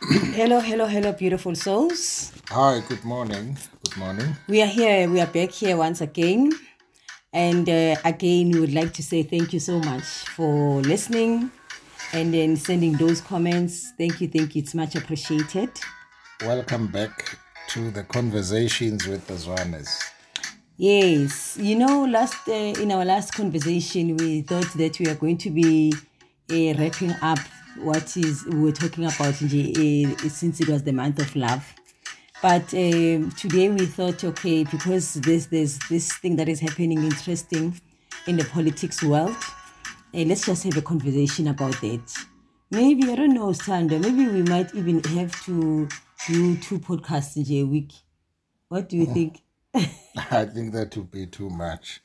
Hello, hello, hello, beautiful souls. Hi, good morning. Good morning. We are here, we are back here once again. And uh, again, we would like to say thank you so much for listening and then sending those comments. Thank you, thank you. It's much appreciated. Welcome back to the conversations with the Zwanes. Yes, you know, last uh, in our last conversation, we thought that we are going to be uh, wrapping up what is we were talking about nje, uh, since it was the month of love. But um, today we thought, okay, because there's there's this thing that is happening interesting in the politics world, uh, let's just have a conversation about it. Maybe I don't know, Sandra. Maybe we might even have to do two podcasts nje a week. What do you think? I think that would be too much.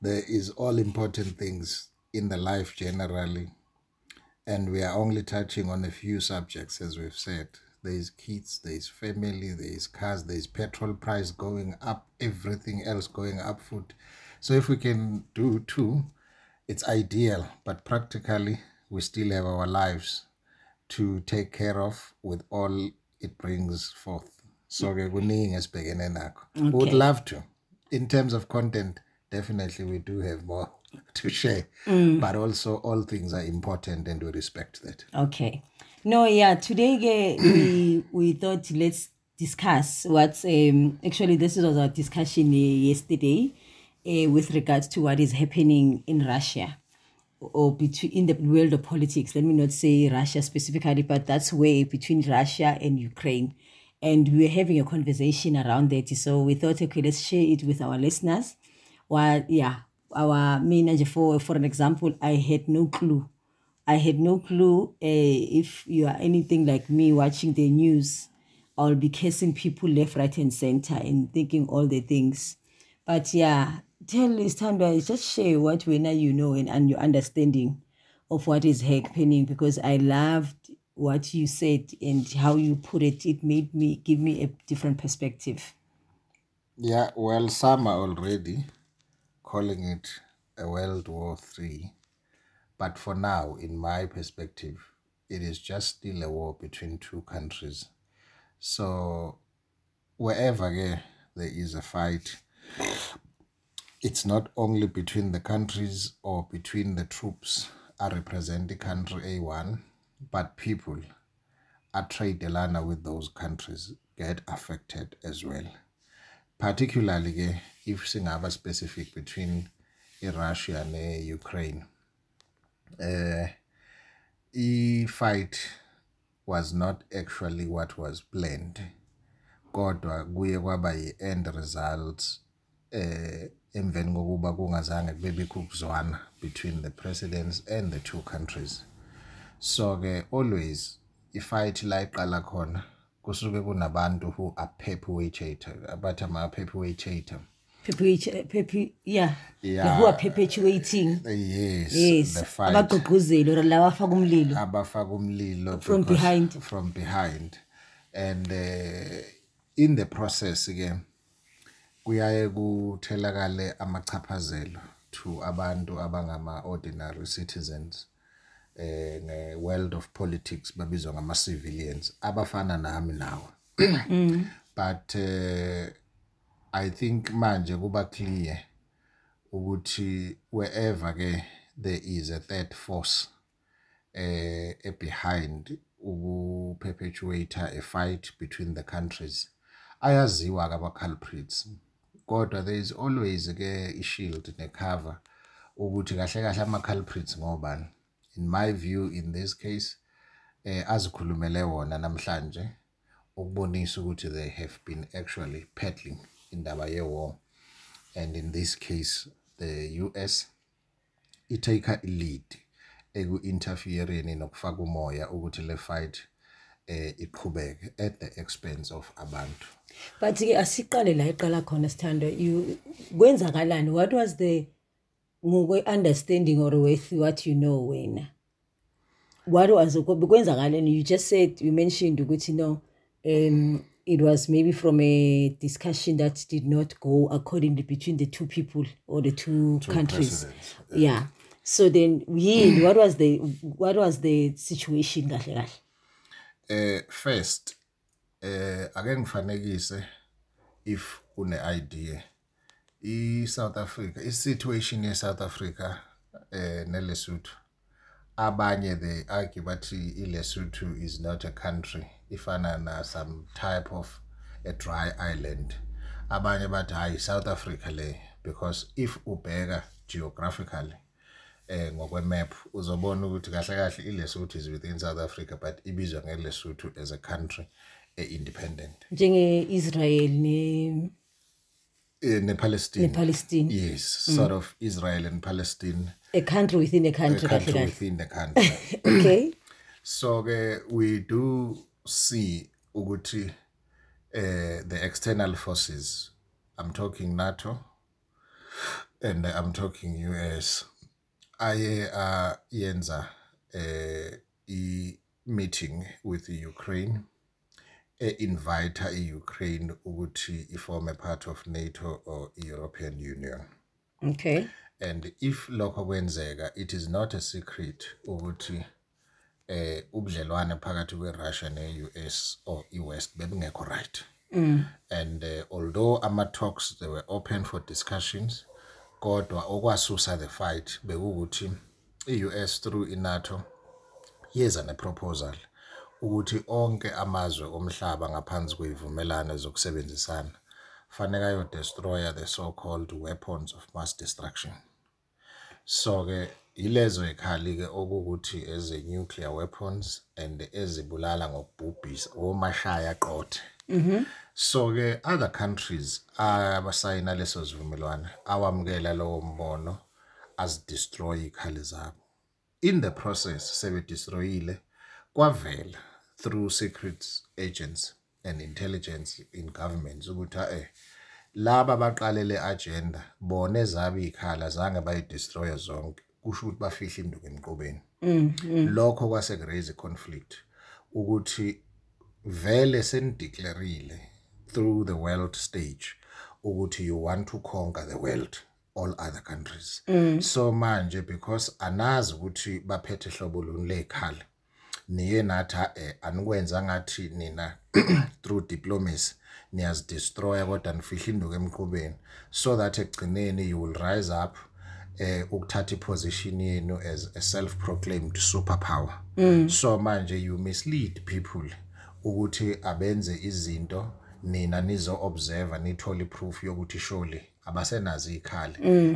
There is all important things in the life generally, and we are only touching on a few subjects, as we've said. There is kids, there is family, there is cars, there is petrol price going up, everything else going up, food. So if we can do two, it's ideal, but practically we still have our lives to take care of with all it brings forth. So kuningi esibhekene nakho. Would love to. In terms of content, definitely we do have more to share. But also all things are important and we respect that. Okay. No, yeah. Today we we thought let's discuss what's um actually this was our discussion uh, yesterday uh, with regards to what is happening in Russia or between in the world of politics. Let me not say Russia specifically, but that's where between Russia and Ukraine. And we're having a conversation around that. So we thought, okay, let's share it with our listeners. Well, yeah, our manager for for an example, I had no clue. I had no clue uh, if you are anything like me watching the news, I'll be cursing people left, right, and center and thinking all the things. But yeah, tell Istandwa, just share what we now you know and, and your understanding of what is happening because I loved what you said and how you put it. It made me give me a different perspective. Yeah, well, are already calling it a World War Three. But for now, in my perspective, it is just still a war between two countries. So wherever yeah, there is a fight, it's not only between the countries or between the troops are representing country A1, but people are tradelana with those countries get affected as well. Particularly ke, if singaba specific between Russia and Ukraine. Uh, i-fight was not actually what was planned kodwa kuye kwaba yi-end result eh emveni kokuba kungazange kube bikho between the presidents and the two countries so ke always i-fight la iqala khona kusuke kunabantu who are perpetuator abathi ama-perpetuator Perpetu- perpe- yeah, Yeah. who are perpetuating. yes, Yes, the fight abagqugquzeli or laba abafaka umlilo. abafaka umlilo From behind. from behind and uh, in the process again kuyaye kuthelakale amachaphazelo to abantu abangama ordinary citizens eh nge world of politics babizwa ngama civilians abafana nami nawe but uh, i think manje kuba clear ukuthi wherever ke there is a third force eh eh, behind ukuperpetuate a fight between the countries ayaziwa ke aba culprits kodwa there is always ke i shield ne cover ukuthi kahle kahle ama culprits ngobani. In my view in this case eh azikhulumele wona namhlanje ukubonisa ukuthi they have been actually peddling. Indaba ye war and in this case the US itake lead eku-interfereni nokufaka umoya ukuthi le fight eh iqhubeke at the expense of abantu. But ke asiqale la iqala khona sithando. Kwenzakalani? What was the ngokwe understanding or with what you know wena? What was kwenzakalani? You just said you mentioned ukuthi no um it was maybe from a discussion that did not go accordingly between the two people or the two, countries. presidents, yeah. So then yini what was the what was the situation kahle kahle? Eh first eh ake ngifanekise if une idea i South Africa i situation ye South Africa eh neLesotho. Abanye they argue bathi iLesotho is not a country ifana na some type of a dry island. Abanye bathi hayi South Africa le because if ubheka geographically eh ngokwemap uzobona ukuthi kahle kahle iLesotho is within South Africa but ibizwa ngeLesotho as a country e-independent. Njenge-israel ne eh, nePalestine. nePalestine. yes sort of Israel and Palestine. A country within a country a country within the country. Okay. So ke we do see ukuthi eh the external forces i'm talking NATO and i'm talking US aye uh yenza eh meeting with Ukraine e invite iUkraine ukuthi iform a part of NATO or European Union. Okay. And if lokho kwenzeka it is not a secret ukuthi ubudlelwane phakathi kweRussia neUS or iWest bebungekho right. And uh, although ama talks they were open for discussions kodwa okwasusa the fight bekukuthi iUS through iNATO yeza neproposal ukuthi onke amazwe omhlaba ngaphansi kwezivumelano zokusebenzisana fanele ayo destroyer the so called weapons of mass destruction. So ke ilezo ikhali ke okukuthi eze nuclear weapons and ezibulala ngokubhubhisa omashaya qothe so ke other countries abasayina leso sivumelwano awamukela lowo mbono as destroy ikhali zabo. In the process sebe destroyile kwavela through secret agents and intelligence in governments ukuthi eh laba baqale le agenda bona ezabe ikhala zange bayidestroy zonke. Kusho ukuthi bafihla induku emqobeni. Lokho kwase raise conflict ukuthi vele senideclareile through the world stage ukuthi you want to conquer the world all other countries. So manje because anazi ukuthi baphethe hlobo luni lekhala niye nathi eh anikwenza ngathi nina through diplomacy niyazidestroya kodwa nifihla induku emqhubeni so that ekugcineni you will rise up eh ukuthatha iposition yenu as a self proclaimed superpower so manje you mislead people ukuthi abenze izinto nina nizo observe nithole proof yokuthi surely abasenazi ikhali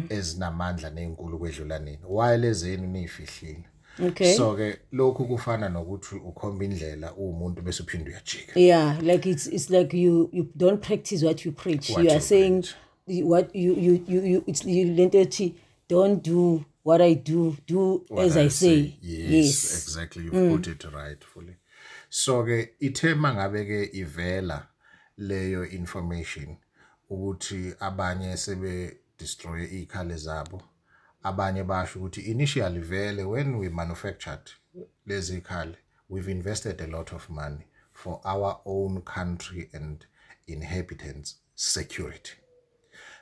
ezinamandla nezinkulu kwedlula nina. While ezenu nifihlile Okay. so ke lokhu kufana nokuthi ukhomba indlela umuntu bese uphinde uyajika. Yeah like it's it's like you you don't practice what you preach. What you are you saying preach. you- what you you you, you it's you lento ethi, don't do what i do do what as i, say, yes, exactly. You've mm. put it rightfully so ke ithema ngabe ke ivela leyo information ukuthi abanye sebe destroy ikhale zabo. Abanye basho ukuthi initially vele when we manufactured lezi khale we've invested a lot of money for our own country and inhabitants security.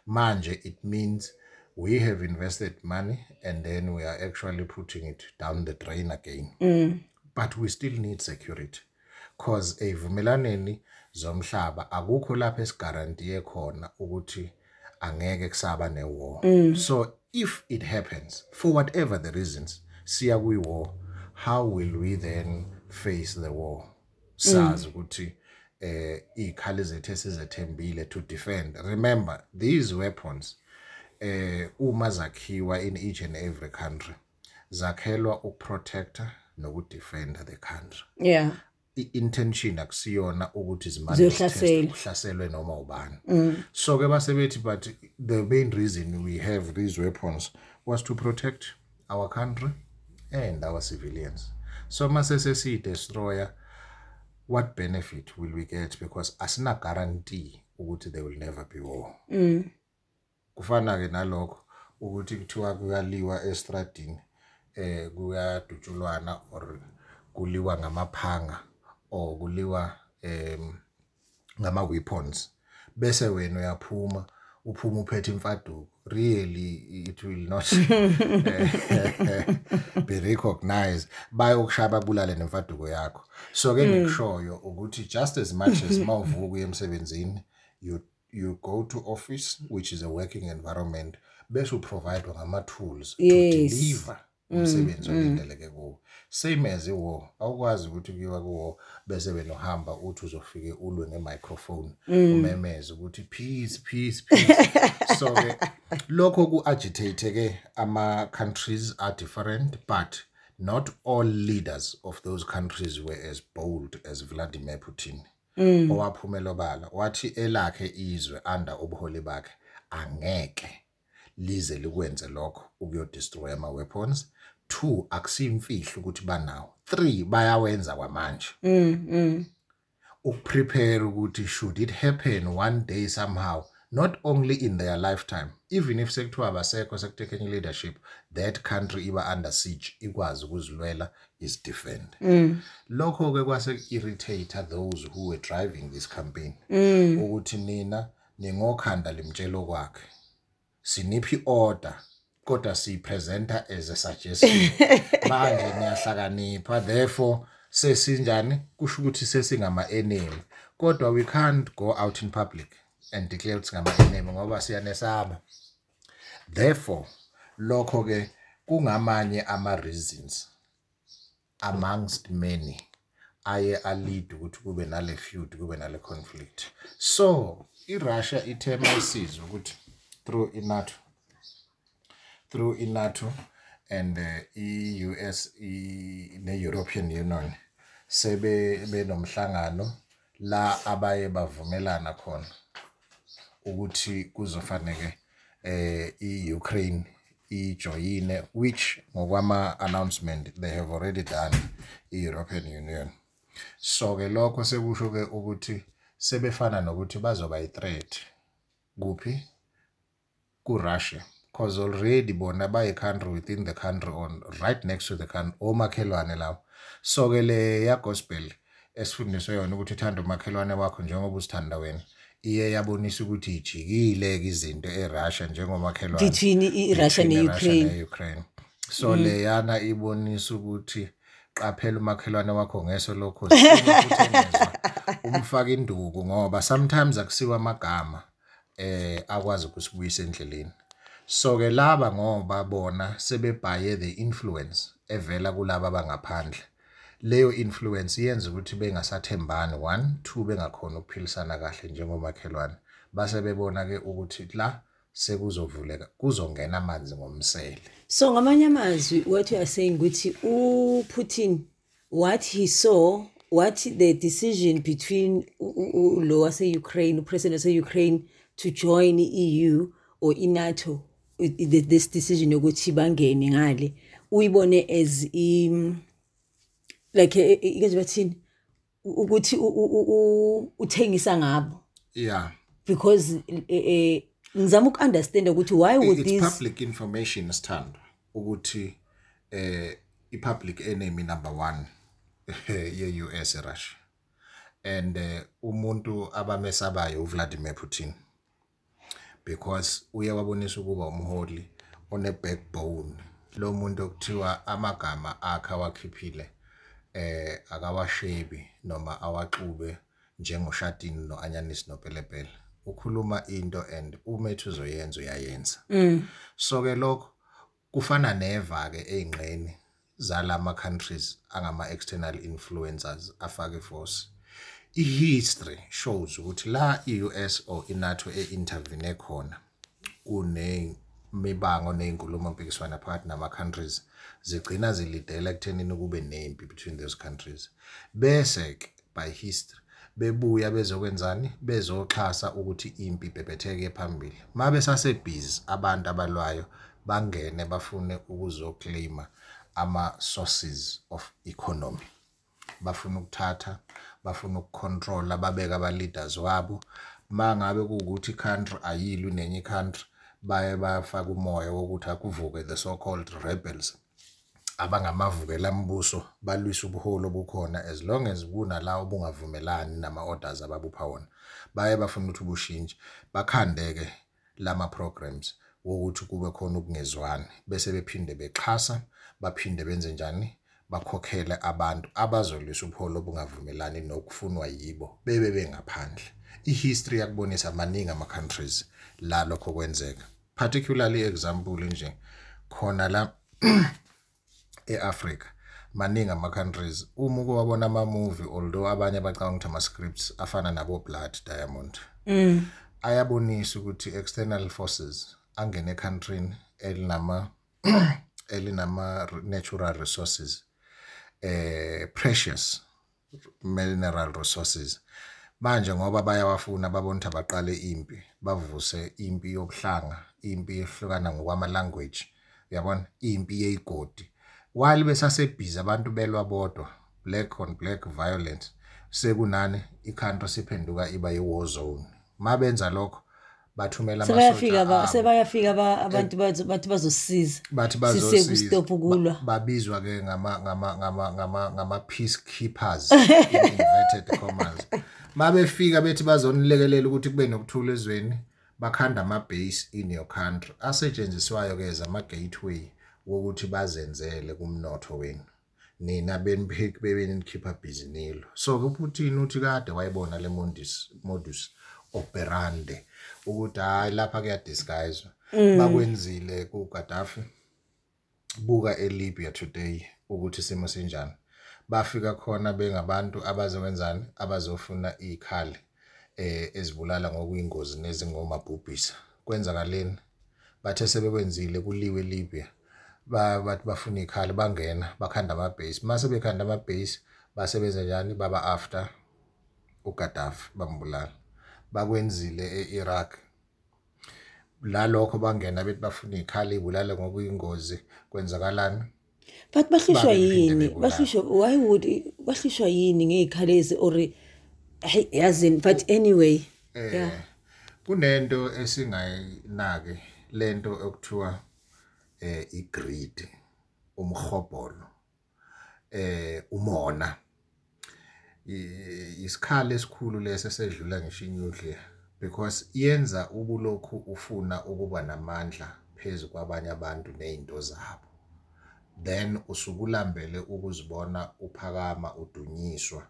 Manje it means we have invested money and then we are actually putting it down the drain again. But we still need security. Cause evumelaneni zomhlaba akukho lapho esigarantiye khona ukuthi angeke kusaba newar. So if it happens for whatever the reasons siya kwi war how will we then face the war? Sazi ukuthi eh iy'khali zethu esizethembile to defend. Remember these weapons uma zakhiwa in each and every country zakhelwa ukuprotector nokudefenda the country. Yeah. I-intention akusiyona ukuthi Ziyohlasela. noma ubani. So ke basebethi but the main reason we have these weapons was to protect our country and our civilians. So mase sesiyi-destroyer what benefit will we get? Because asina guarantee ukuthi there will never be war. Kufana ke nalokho ukuthi kuthiwa kuyaliwa estradini eh kuyadutshulwana or kuliwa ngamaphanga or kuliwa em ngama weapons bese wena uyaphuma uphuma uphethe imfaduko. Really it will not be recognized bayokushaya babulale nemfaduko yakho. So ke ngikushoyo ukuthi just as much as mawuvuka uye emsebenzini you you go to office which is a working environment bese uprovidwa ngama tools to Yes. deliver umsebenzi olindeleke kuwo. Same as iwar. Awukwazi ukuthi kuyiwa kuwo bese benohamba uthi uzofike ulwe ngemicrophone umemeze ukuthi peace peace peace so ke lokho ku agitate ke ama countries are different but not all leaders of those countries were as bold as Vladimir Putin owaphumela obala wathi elakhe izwe under ubuholi bakhe angeke lize likwenze lokho ukuyodestroy ama weapons two akusimfihlo ukuthi banawo. Three bayawenza kwamanje. Ukuprepare ukuthi should it happen one day somehow not only in their lifetime even if sekuthiwa abasekho sekutekenya leadership that country iba under siege ikwazi ukuzilwela is defend. Lokho ke kwase irritate those who were driving this campaign. Ukuthi nina ningokhanda limtshelo kwakhe. Siniphi order kodwa siyipresenta as a suggestion. Manje niyahlakanipha therefore sesinjani? Kusho ukuthi sesingama enemy kodwa we can't go out in public. And declare ukuthi ngama enemy ngoba siyanesaba. Therefore lokho ke kungamanye ama reasons amongst many aye alid ukuthi kube nale feud kube nale conflict. So iRussia ithe mayisizwe ukuthi through iNATO through iNATO and uh, i-US ne-European Union sebe benomhlangano la abaye bavumelana khona. Ukuthi kuzofanele eh i-Ukraine ijoyine which ngokwama announcement they have already done i-European Union. So ke lokho sekusho ke ukuthi sebefana nokuthi bazoba i-threat. Kuphi? ku-Russia because already bona bayi country within the country on right next to the country omakhelwane lawo. So ke le ya gospel esifundiswe yona ukuthi uthanda umakhelwane wakho njengoba uzithanda wena iye yabonisa ukuthi ijikile ke izinto eRussia njengomakhelwane. Between i- iRussia ne-Ukraine. so leyana ibonisa ukuthi qaphela umakhelwane wakho ngeso lokho umfaka induku ngoba sometimes akusiwa amagama eh akwazi ukusibuyisa endleleni. So ke laba ngoba bona sebebhaye the influence evela kulabo abangaphandle. Leyo influence iyenza ukuthi bengasathembani one two bengakhona ukuphilisana kahle njengomakhelwane. Base bebona ke ukuthi la sekuzovuleka kuzongena amanzi ngomsele. So ngamanye amazwi what you are saying ukuthi uPutin what he saw what the decision between u- u- u- lo wase Ukraine upresident wase Ukraine to join EU or iNATO i- i- this decision ukuthi bangene ngale uyibone as i like ikaze bathini ukuthi uthengisa ngabo. Yeah. Because eh, ngizama ukunderstand ukuthi why would it's this public information sithando ukuthi eh i-public enemy number 1 ye-US eRussia. And eh, umuntu abamesabayo uVladimir Putin because uye wabonisa ukuba umholi one backbone lo muntu okuthiwa amagama akhe awakhiphile akawashebi noma awaxube njengoshatini noanyanisi nopelepele. Ukhuluma into and uma ethi uzoyenza uyayenza. So ke lokho kufana neva ke ezingqeni zalama countries angama external influencers afake force. I-history shows ukuthi la i-US or i-NATO e-intervene khona kunemibango nezinkulumo mpikiswana phakathi nama-countries zigcina zilidela ekuthenini kube nempi between those countries. Bese ke by history bebuya bezokwenzani? Bezoxhasa ukuthi impi ibhebhetheke phambili. Mabe sasebhizi abantu abalwayo bangene bafune ukuzoclaima ama sources of economy. Bafuna ukuthatha bafuna ukucontrola babeka aba leaders wabo mangabe kuukuthi country ayilwi nenye country baye bafaka umoya wokuthi akuvuke the so called rebels abangamavukela mbuso balwisa ubuholo obukhona as long as kunalawo bungavumelani nama orders ababupha wona. Baye bafuna ukuthi ubushintshe bakhandeke lama programs wokuthi kube khona ukungezwani bese bephinde bexhasa baphinde benze njani? Bakhokhele abantu abazolwisa upholo obungavumelani nokufunwa yibo bebe bengaphandle. Ihistory yakubonisa maningi ama countries la lokho kwenzeka. Particularly example nje khona la eAfrica maningi ama countries uma uke wabona ama movie although abanye bacanga ukuthi ama scripts afana nabo Blood Diamond ayabonisa ukuthi external forces angene ecountryini elinama elinama natural resources eh precious mineral resources. Manje ngoba bayawafuna babona ukuthi abaqale impi bavuse impi yobuhlanga impi ehlukana ngokwama language uyabona? Impi yeyigodi while besasebhizi abantu belwa bodwa black on black violence sekunani i-country siphenduka iba yi-war zone. Mabenza lokho bathumela abo. sebayafika ba- abantu bazo- bathi bazosisiza bathi sisekustop ukulwa Ba- babizwa ke ngama ngama ngama ngama ngama peacekeepers in inverted commas. Mabefika bethi bazonilekelela ukuthi kube nokuthula ezweni bakhanda ama base in your country. Asetshenziswayo ke zama gateway wokuthi bazenzele kumnotho wenu. Nina benibheki bebenikhipha busy nilo so ke uPutin uthi kade wayibona le modus modus operandi ukuthi hayi lapha kuyadisguise bakwenzile ku Gaddafi buka eLibya today ukuthi isimo sinjani. Bafika khona bengabantu abazokwenzani abazofuna izikhali eh ezibulala ngokuyingozi nezingomabhubhisa. Kwenzakaleni? Bathe sebekwenzile kuliwe eLibya ba bathi bafuna izikhali bangena bakhanda ama base mase bekhanda ama base basebenza njani? Baba after uGaddafi bambulala. Bakwenzile eIraq. La lokho bangena bethi bafuna izikhali ibulale ngokuyingozi. Kwenzakalani? But bahlishwa yini? bahlishwa why would bahlishwa yini ngey'khalezi or hey yazini but anyway yeah. kunento esingayinaki lento okuthiwa eh igreed umhobholo eh umona. I- isikhali esikhulu lese sedlula ngisho inuclear because yenza ubulokhu ufuna ukuba namandla phezu kwabanye abantu nezinto zabo. Then usukulambele ukuzibona uphakama udunyiswa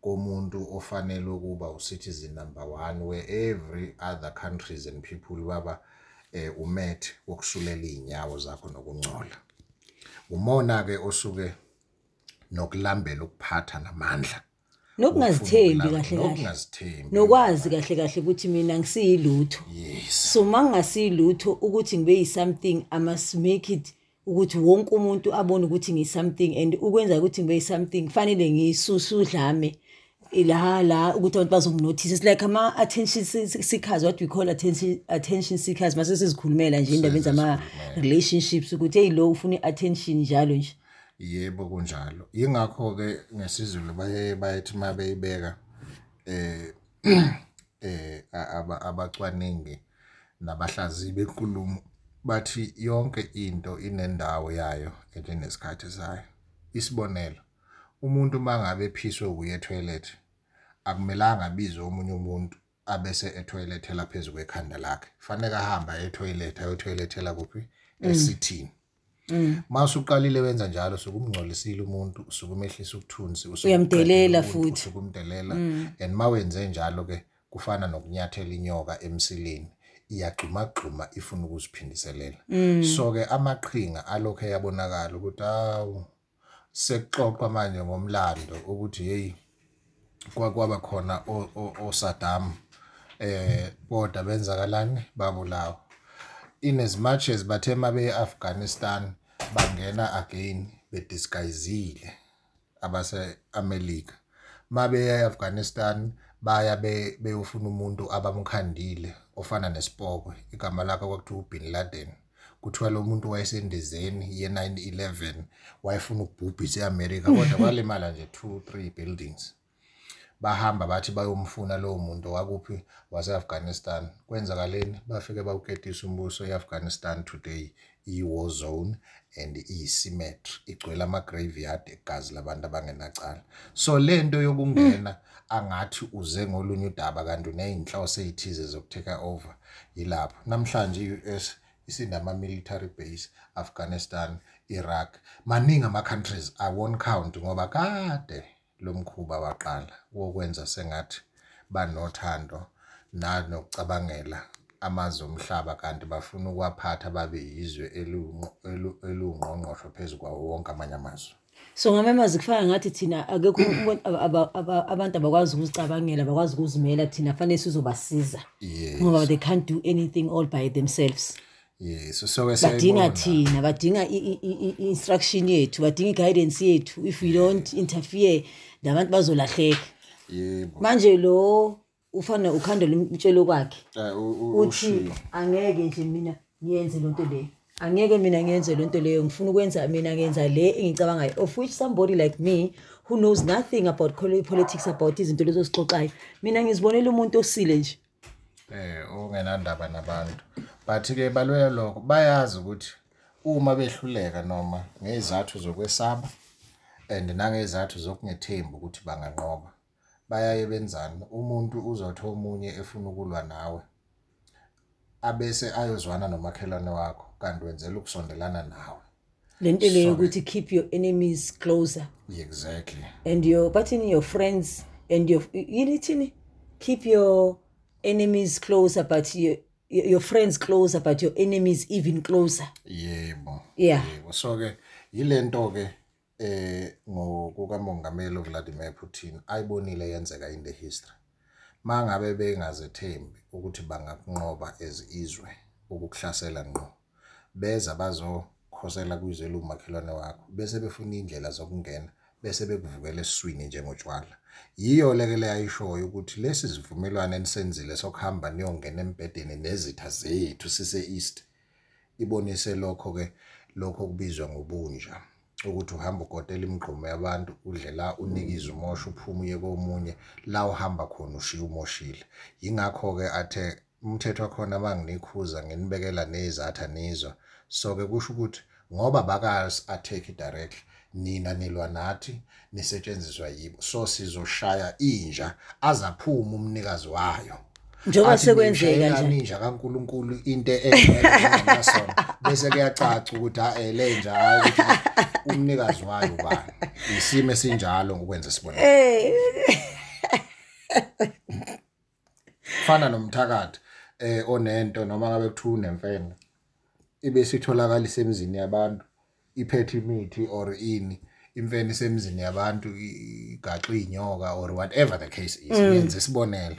komuntu ofanele ukuba ucitizen number 1 where every other countries and people baba eh umet wokusulela inyawo zakho nokungcola umona ke osuke nokulambela ukuphatha namandla nokungazithembi kahle kahle. nokungazithembi. Nokwazi kahle kahle ukuthi mina ngisiyilutho. Yes. So mangingasiyilutho ukuthi ngibe yi-something i must make it ukuthi wonke umuntu abone ukuthi ngiyi-something and ukwenza ukuthi ngibe yi-something kufanele ngiyisuse udlame la la ukuthi abantu bazonginothisa it's like ama-attention se- seekers what we call attention, attention seekers mase sizikhulumela nje indabeni zama-relationships ukuthi eyi lo ufuna i-attention njalo nje. Yebo kunjalo. Ingakho ke ngesizulu baye bayithi mabeyibeka eh eh a- aba- abacwaningi nabahlaziyi benkulumo bathi yonke into inendawo yayo enesikhathi sayo. Isibonelo umuntu mangabe ephiswe kuye etoilet akumelanga abizwe omunye umuntu abese etoilethela phezulu kwekhanda lakhe. Fanele ahamba etoilet ayotoilethela kuphi? Esithini? Masuqalile wenza njalo sukumngcolisile umuntu usukumehlisa ukuthunzi Uyamdelela futhi. usukumdelela and mawenze njalo ke kufana nokunyathela inyoka emsileni. Iyagxumagxuma ifuna ukuziphindiselela so ke amaqhinga alokho eyabonakala ukuthi hawu sekuxoxwa manje ngomlando ukuthi hey kwakwaba khona oSaddam eh kodwa benzakalani? Babulawa. In as much as bathe mabe eAfghanistan bangena again bedisguisile abase America mabe eAfghanistan baya be beyofuna umuntu abamkhandile. Ofana nesipoko igama lakhe kwakuthiwa uBin Laden kuthiwa lo muntu wayesendizeni ye911 wayefuna ukubhubhisa eAmerica kodwa kwalimala nje 2 3 buildings. Bahamba bathi bayomfuna lowo muntu wakuphi? wase-Afghanistan. Kwenzakaleni? Bafike bawuketisa umbuso e-Afghanistan today i-war zone and iyi-cemetery igcwele ama-graveyard egazi labantu abangenacala. So lento yokungena angathi uze ngolunye udaba kanti uney'nhloso ey'thize zokuteka over yilapho namhlanje i-US isinama military base Afghanistan Iraq maningi ama countries i won't count ngoba kade lo mkhuba waqala wokwenza sengathi banothando nanokucabangela amazwe omhlaba kanti bafuna ukwaphatha babe yizwe elungqongqosho phezulu kwawo wonke amanye amazwe so ngamemazi kufaka ngathi thina akekho abantu abakwazi ukuzicabangela bakwazi ukuzimela thina fanele sizobasiza. Ngoba they can't do anything all by themselves. Yes so badinga thina badinga i-instruction yethu badinga i-guidance yethu. If we don't interfere labantu bazolahleka. Manje lo ufana ukhandela umtshelo kwakhe u- uthi angeke nje mina ngiyenze lonto leyo angeke mina ngiyenze lonto leyo ngifuna ukwenza mina ngenza le engicabangayo. Of which somebody like me who knows nothing about poli- politics about izinto lezo sixoxayo mina ngizibonela umuntu osile nje. Eh ongenandaba nabantu. But ke balwela lokho bayazi ukuthi uma behluleka noma ngezathu zokwesaba and nangezathu zokungethembi ukuthi banganqoba bayaye benzani? Umuntu uzothi omunye efuna ukulwa nawe. Abese ayozwana nomakhelwane wakho kanti wenzela ukusondelana nawe. Lento leyo yokuthi keep your enemies closer. Exactly. And your bathini your friends and your yini thini? Keep your enemies closer but your your friends closer but your enemies even closer. Yebo. Yeah. yebo. So ke yilento ke eh ngokukamongameli uVladimir Putin ayibonile yenzeka in the history mangabe bengazethembi ukuthi bangakunqoba as izwe ukukuhlasela ngqo beza bazokhosela kwizwe lumakhelwane wakho bese befuna indlela zokungena bese bekuvukela esiswini njengotshwala yiyo leke leyayishoyo ukuthi lesi sivumelwano enisenzile sokuhamba niyongena embedeni nezitha zethu sise east ibonise lokho ke lokho kubizwa ngobunja. Ukuthi uhamba ugodela imigqomo yabantu udlela unikiza umosha uphuma uye komunye la uhamba khona ushiya umoshile. Yingakho ke athe umthetho wakhona abanginikhuza nginibekela nezatha nizwa. So ke kusho ukuthi ngoba bakazi attack direct nina nilwa nathi nisetshenziswa yibo. So sizoshaya inja azaphuma umnikazi wayo. Njengoba sekwenzeka nje. ninja kaNkuluNkulu into engamasona bese kuyacaca ukuthi ha eh, lenja hayi ukuthi umnikazi wayo ubani? Isimo esinjalo ngokwenza sibona eh. Fana nomthakathi eh onento noma ngabe kuthiwa unemfene ibe sitholakala isemzini yabantu iphethe imithi or ini imfene isemzini yabantu igaxa inyoka or whatever the case is yenze isibonelo.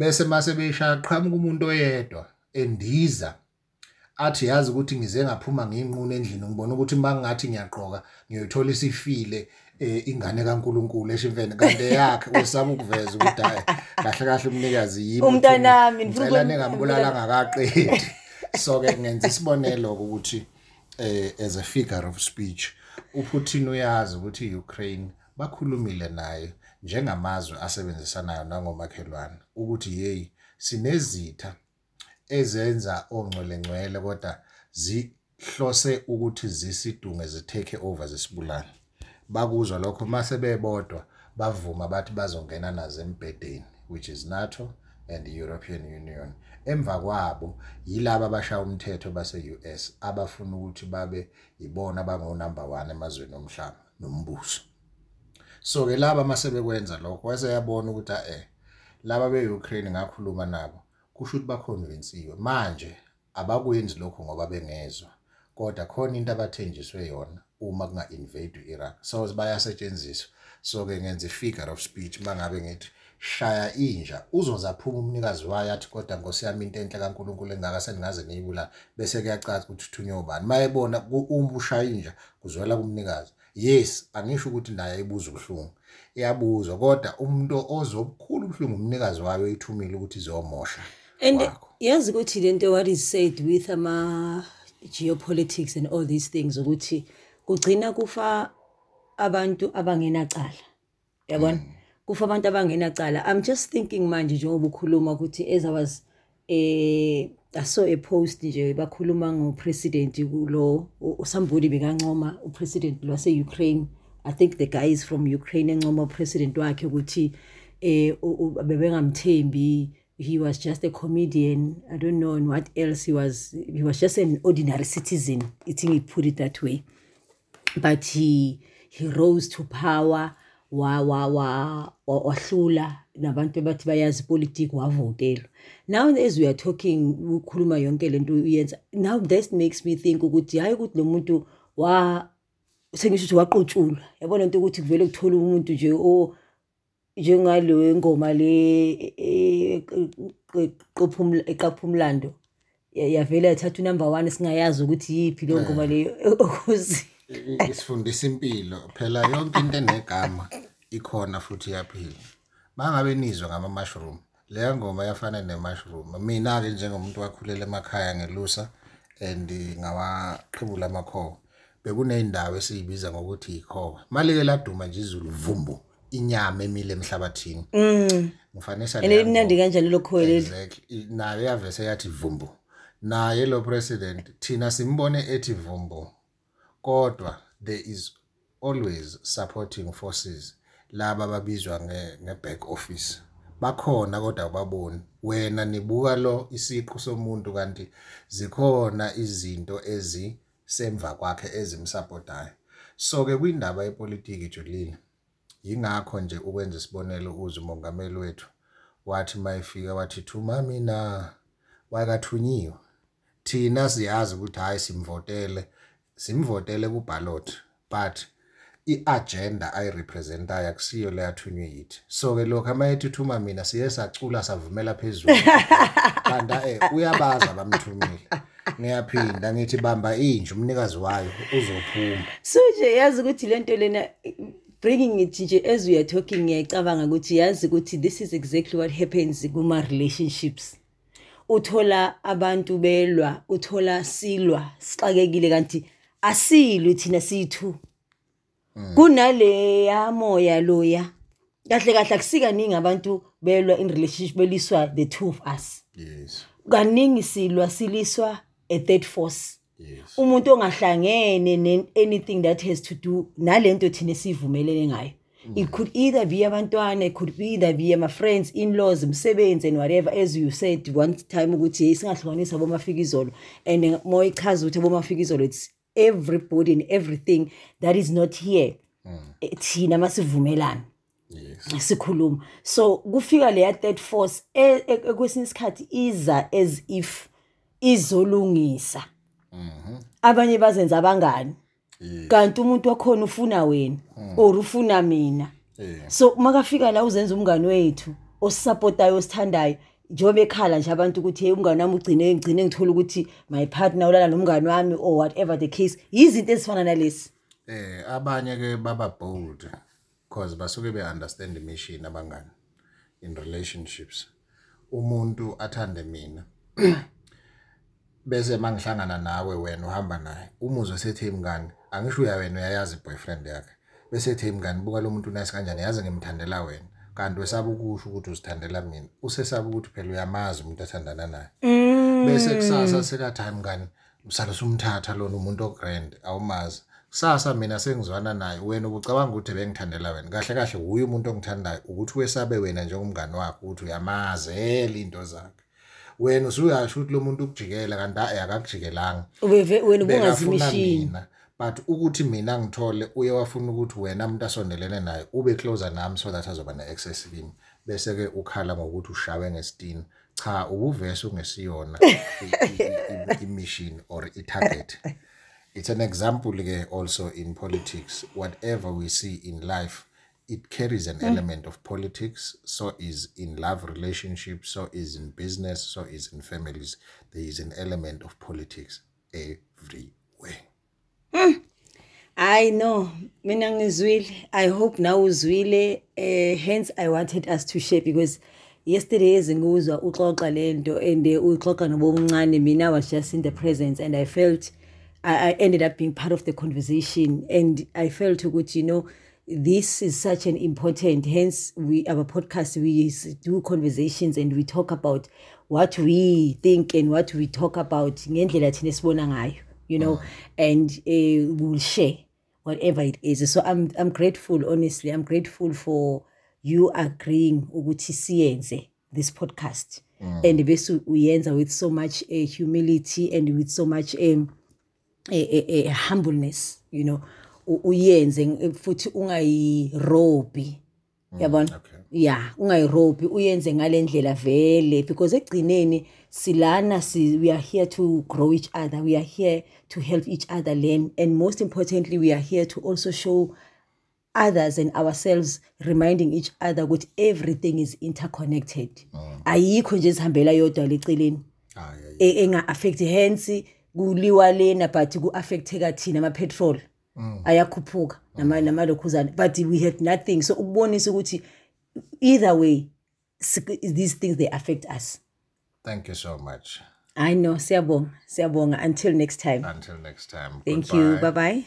Bese mase beyishaya qhamuka umuntu oyedwa endiza athi yazi ukuthi ngize ngaphuma ngiyinquna endlini ngibona ukuthi mangathi ngiyaqoka ngiyoyithola isifile eh, ingane kaNkuluNkulu eshimfene kanti yakhe usaba ukuveza ukuthi hayi kahle kahle umnikazi yimi Umntanami, ngicela ningambulala ngakaqedi. So ke ngenza isibonelo ukuthi eh as a figure of speech uPutin uyazi ukuthi iUkraine bakhulumile naye njengamazwe asebenzisanayo nangomakhelwane. Ukuthi hey sinezitha ezenza ongcwelengcwele kodwa zihlose ukuthi zisidunge zitake over zisibulala bakuzwa lokho mase bebodwa bavuma bathi bazongena nazo embedeni which is NATO and the European Union. Emva kwabo yilabo abashaya umthetho base-US abafuna ukuthi babe yibona bango number 1 emazweni omhlaba nombuso. So ke laba mase bekwenza lokho wase yabona ukuthi eh laba be-Ukraine ngakhuluma nabo kusho ukuthi baconvincewe manje abakwenzi lokho ngoba bengezwa kodwa khona into abathenjiswe yona uma kunga invade iRaq so bayasetshenziswa so ke ngenza i-figure of speech mangabe ngithi shaya inja uzozaphuma umnikazi wayo athi kodwa Nkosi yami into enhle kaNkuluNkulu engaka sendingaze ngiyibulala bese kuyacaca ukuthi uthunywe ubani. Mayebona ku- uma ushaya inja kuzwela kumnikazi. Yes angisho ukuthi naye ibuza ubuhlungu. Iyabuzwa kodwa umuntu ozobukhulu ubuhlungu umnikazi wayo ithumile ukuthi izomosha and wakho. yazi ukuthi lento what is said with ama geopolitics and all these things ukuthi kugcina kufa abantu abangenacala yabona? Kufa abantu abangenacala. I'm just thinking manje njengoba ukhuluma ukuthi as i was eh I saw a post nje bakhuluma ngopresident kulo somebody bekancoma upresident lwase Ukraine i think the guy is from Ukraine encoma upresident wakhe ukuthi eh bebengamthembi. He was just a comedian. I don't know and what else he was he was just an ordinary citizen i think he put it that way. But he he rose to power wahlula nabantu abathi bayazi politics wavotelwa now as we are talking ukhuluma yonke lento uyenza now this makes me think ukuthi hayi ukuthi lo muntu wa sengisho ukuthi waqutshulwa yabona into ukuthi kuvele kuthola umuntu nje o njengale ngoma le e- e- qopha umla- eqapha umlando Ya- yavele yathatha unumber one singayazi ukuthi yiphi leyo ngoma leyo ukuze I- isifundisa impilo phela yonke into enegama ikhona futhi iyaphila. Mangabe nizwa ngama mushroom leya ngoma yafana ne mushroom mina ke njengomuntu wakhulela emakhaya ngelusa and ngawaqhibula amakhowa bekuneyindawo esiyibiza ngokuthi ikhowa. Malike laduma nje izulu vumbu inyama emile emhlabathini. Ngifanisa and limnandi kanjani lokho leli exactly. Naye yavese yathi vumbu naye lo president thina simbone ethi vumbu kodwa there is always supporting forces laba babizwa nge nge back office. Bakhona kodwa ubaboni wena nibuka lo isiqu somuntu kanti zikhona izinto ezisemva kwakhe ezimsupportayo. So ke kwindaba yepolitiki Jolene yingakho nje ukwenza isibonelo uze umongameli wethu wathi mayifika wathi thuma mina wakathunyiwe thina siyazi ukuthi hayi simvotele. Simvotele ku ballot but iagenda ayirepresentayo akusiyo le yathunywe yithi. So ke lokho amayethi thuma mina siye sacula savumela phezulu. Kanti eh uyabaza bamthumile. Ngiyaphinda ngithi bamba inje umnikazi wayo uzophuma. So nje yazi ukuthi lento lena bringing it nje as we are talking ngiyacabanga ukuthi yazi ukuthi this is exactly what happens kuma relationships uthola abantu belwa uthola silwa sixakekile kanti asilwi thina sithu. Kunale yamoya loya. Kahle kahle akusikaningi abantu belwa in relationship beliswa the two of us. Yes. Kaningi silwa siliswa a third force. Yes. Umuntu ongahlangene ne anything that has to do nalento thina sivumelene ngayo. It could either be abantwana it could be either be my friends in-laws umsebenzi and whatever as you said one time ukuthi hey singahlukanisa abomafikizolo and moyichaza ukuthi abomafikizolo it's everybody and everything that is not here Eh, thina masivumelana yes. Sikhuluma. So kufika leya third force e- e- kwesinye isikhathi iza as if izolungisa. Abanye bazenza abangani. Yes. kanti umuntu wakhona ufuna wena or ufuna mina. Yeah. so makafika la uzenza umngani wethu osupportayo osithandayo njengoba ekhala nje abantu ukuthi hey umngani wami ugcine ngigcine ngithola ukuthi my partner ulala nomngani wami or whatever the case izinto ezifana nalesi Eh abanye ke baba bold because basuke be understand the mission abangani in relationships. Umuntu athande mina. Bese mangihlangana nawe wena uhamba naye. Umuzwe sethi mngani, angisho uya wena uyayazi boyfriend yakhe. Bese ethi mngani buka lo muntu nice kanjani yazi ngimthandela wena. Kanti wesaba ukusho ukuthi uzithandela mina. Usesaba ukuthi phela uyamazi umuntu athandana naye. bese kusasa sekathi hayi mngani msalo sumthatha lona umuntu ogrand awumazi. Kusasa mina sengizwana naye wena ubucabanga ukuthi bengithandela wena. Kahle kahle uye umuntu ongithandayo ukuthi wesabe wena njengomngani wakho ukuthi uyamazela into zakhe. Wena usuyasho ukuthi lo muntu ukujikela kanti hayi akakujikelanga. Ubeve- wena ubungazi bekafuna imishini. mina. But ukuthi mina ngithole uye wafuna ukuthi wena umuntu asondelene naye ube closer nami so that azoba ne-access kimi. Bese ke ukhala ngokuthi ushawe ngesitini cha ubuvese ungesiyona i-mission or i-target. It's an example ke also in politics. Whatever we see in life it carries an element of politics. So is in love relationships so is in business so is in families. There is an element of politics everywhere I know. Mina ngizwile. I hope now uzwile. Eh hence I wanted us to share because yesterday ezinguzwa uxoxa lento and eh, uxoxa nobomncane. Mina was just in the presence and I felt I, I ended up being part of the conversation and I felt ukuthi you know this is such an important hence we our podcast we do conversations and we talk about what we think and what we talk about ngendlela thina sibona ngayo you know and uh, we'll share whatever it is. So i'm i'm grateful honestly. I'm grateful for you agreeing ukuthi siyenze this podcast. And bese uyenza with so much uh, humility and with so much um, a, a, a humbleness you know. U- uyenze ng- futhi ungayirobi. Yabona? okay. yeah ungayirobi. Uyenze ngalendlela vele. Because ekugcineni silana si we are here to grow each other we are here to help each other learn and most importantly we are here to also show others and ourselves reminding each other ukuthi everything is interconnected. Ayikho nje ezihambela yodwa leceleni Ah, enga-affect hence kuliwa lena but ku-affecteka thina ama-petrol. Ayakhuphuka nama- namalokhuzana but we had nothing. So ukubonisa ukuthi either way these things they affect us Thank you so much. i know siyabonga siyabonga until next time Until next time. thank Goodbye. you bye bye